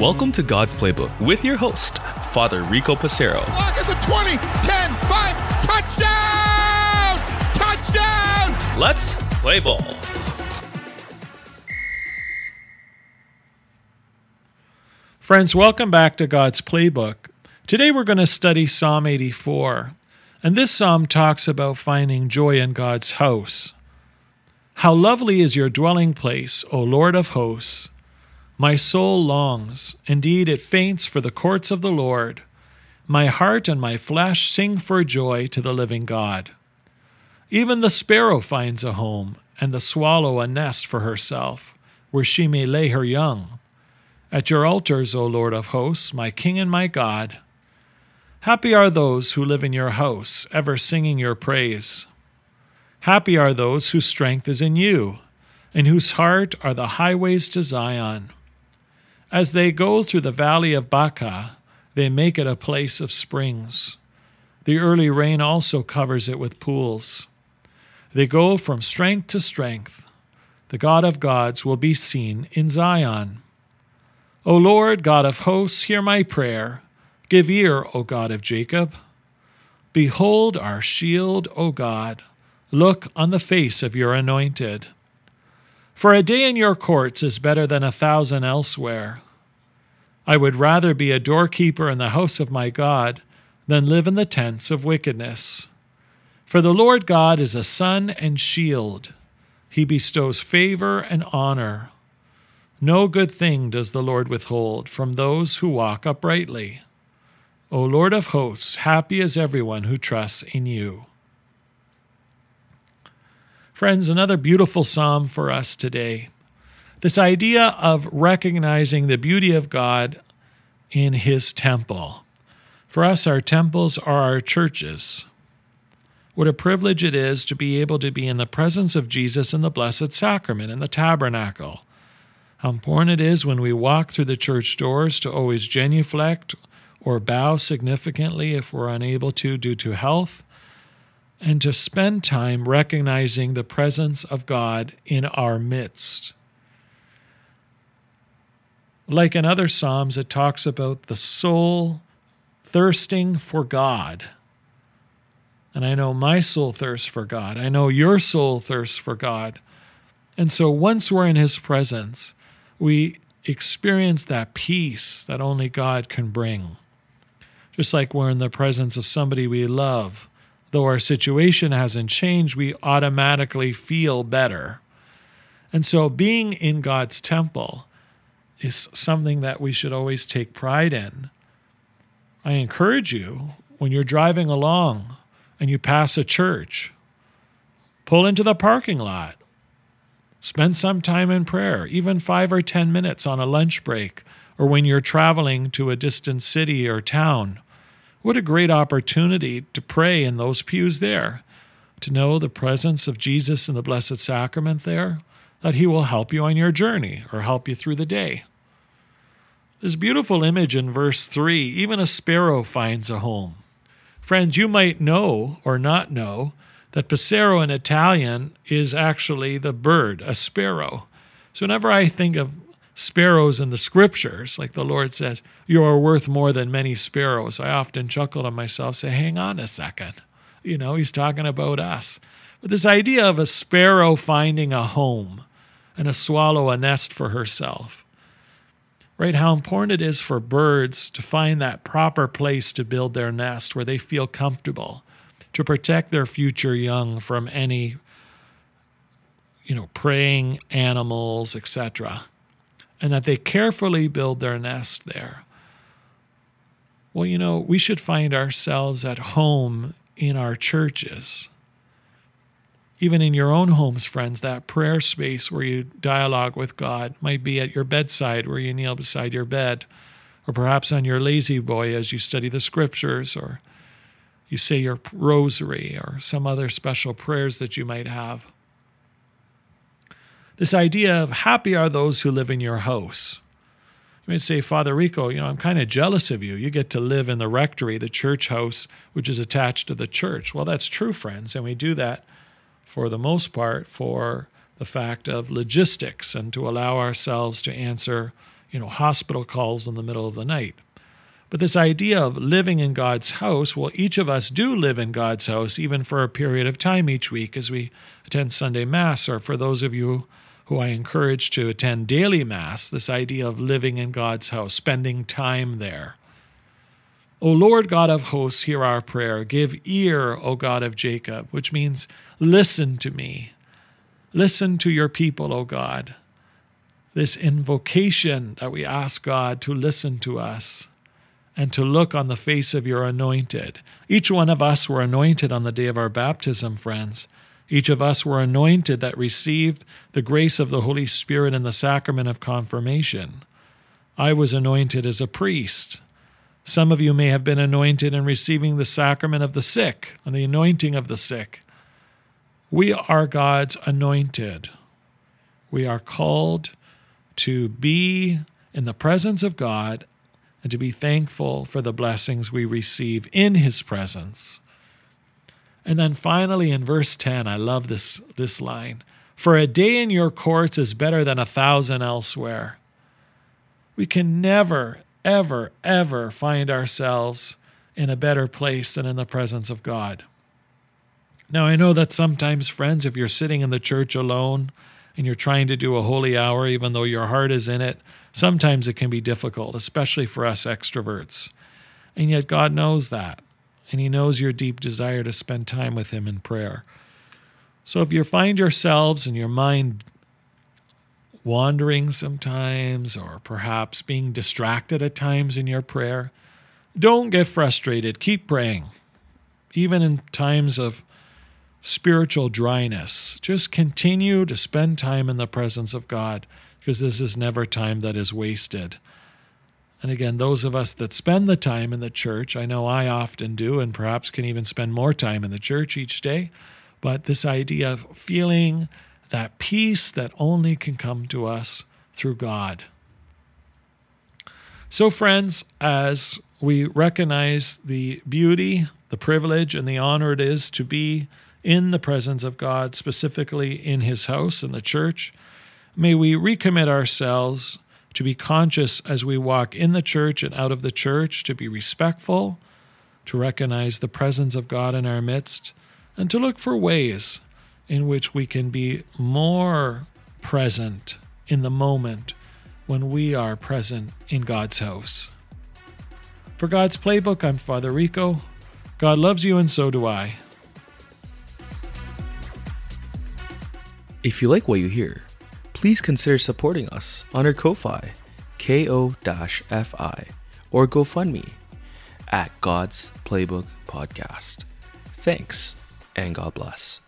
Welcome to God's Playbook with your host, Father Rico Passero. Lock at the 20, 10, 5, touchdown! Touchdown! Let's play ball. Friends, welcome back to God's Playbook. Today we're going to study Psalm 84. And this psalm talks about finding joy in God's house. How lovely is your dwelling place, O Lord of hosts! My soul longs, indeed it faints for the courts of the Lord. My heart and my flesh sing for joy to the living God. Even the sparrow finds a home, and the swallow a nest for herself, where she may lay her young. At your altars, O Lord of hosts, my King and my God, happy are those who live in your house, ever singing your praise. Happy are those whose strength is in you, and whose heart are the highways to Zion. As they go through the valley of Baca, they make it a place of springs. The early rain also covers it with pools. They go from strength to strength. The God of gods will be seen in Zion. O Lord, God of hosts, hear my prayer. Give ear, O God of Jacob. Behold our shield, O God. Look on the face of your anointed. For a day in your courts is better than a thousand elsewhere. I would rather be a doorkeeper in the house of my God than live in the tents of wickedness. For the Lord God is a sun and shield. He bestows favor and honor. No good thing does the Lord withhold from those who walk uprightly. O Lord of hosts, happy is everyone who trusts in you. Friends, another beautiful psalm for us today. This idea of recognizing the beauty of God in His temple. For us, our temples are our churches. What a privilege it is to be able to be in the presence of Jesus in the Blessed Sacrament, in the tabernacle how important it is when we walk through the church doors to always genuflect or bow significantly if we're unable to due to health, and to spend time recognizing the presence of God in our midst. Like in other Psalms, it talks about the soul thirsting for God. And I know my soul thirsts for God. I know your soul thirsts for God. And so once we're in His presence, we experience that peace that only God can bring. Just like we're in the presence of somebody we love, though our situation hasn't changed, we automatically feel better. And so being in God's temple is something that we should always take pride in. I encourage you when you're driving along and you pass a church, pull into the parking lot Spend some time in prayer, even five or 10 minutes on a lunch break or when you're traveling to a distant city or town. What a great opportunity to pray in those pews there, to know the presence of Jesus in the Blessed Sacrament there, that He will help you on your journey or help you through the day. This beautiful image in verse 3 even a sparrow finds a home. Friends, you might know or not know that passero in Italian is actually the bird, a sparrow. So whenever I think of sparrows in the scriptures, like the Lord says, you are worth more than many sparrows, I often chuckle to myself, say, hang on a second. You know, he's talking about us. But this idea of a sparrow finding a home and a swallow a nest for herself, right? How important it is for birds to find that proper place to build their nest where they feel comfortable to protect their future young from any you know preying animals etc and that they carefully build their nest there well you know we should find ourselves at home in our churches even in your own homes friends that prayer space where you dialogue with god might be at your bedside where you kneel beside your bed or perhaps on your La-Z-Boy as you study the scriptures or you say your rosary or some other special prayers that you might have. This idea of happy are those who live in your house. You might say, Father Rico, you know, I'm kind of jealous of you. You get to live in the rectory, the church house, which is attached to the church. Well, that's true, friends, and we do that for the most part for the fact of logistics and to allow ourselves to answer, you know, hospital calls in the middle of the night. But this idea of living in God's house, well, each of us do live in God's house, even for a period of time each week as we attend Sunday Mass, or for those of you who I encourage to attend daily Mass, this idea of living in God's house, spending time there. O Lord God of hosts, hear our prayer. Give ear, O God of Jacob, which means listen to me. Listen to your people, O God. This invocation that we ask God to listen to us and to look on the face of your anointed. Each one of us were anointed on the day of our baptism, friends. Each of us were anointed that received the grace of the Holy Spirit in the sacrament of confirmation. I was anointed as a priest. Some of you may have been anointed in receiving the sacrament of the sick and the anointing of the sick. We are God's anointed. We are called to be in the presence of God and to be thankful for the blessings we receive in His presence. And then finally in verse 10, I love this, this line For a day in your courts is better than a thousand elsewhere. We can never, ever, ever find ourselves in a better place than in the presence of God. Now, I know that sometimes, friends, if you're sitting in the church alone and you're trying to do a holy hour, even though your heart is in it, Sometimes it can be difficult, especially for us extroverts. And yet God knows that. And He knows your deep desire to spend time with Him in prayer. So if you find yourselves and your mind wandering sometimes, or perhaps being distracted at times in your prayer, don't get frustrated. Keep praying. Even in times of spiritual dryness, just continue to spend time in the presence of God because this is never time that is wasted. And again, those of us that spend the time in the church, I know I often do, and perhaps can even spend more time in the church each day, but this idea of feeling that peace that only can come to us through God. So, friends, as we recognize the beauty, the privilege, and the honor it is to be in the presence of God, specifically in His house, in the church, May we recommit ourselves to be conscious as we walk in the church and out of the church, to be respectful, to recognize the presence of God in our midst, and to look for ways in which we can be more present in the moment when we are present in God's house. For God's Playbook, I'm Father Rico. God loves you, and so do I. If you like what you hear, please consider supporting us on our Ko-Fi, ko-fi, or GoFundMe at God's Playbook Podcast. Thanks, and God bless.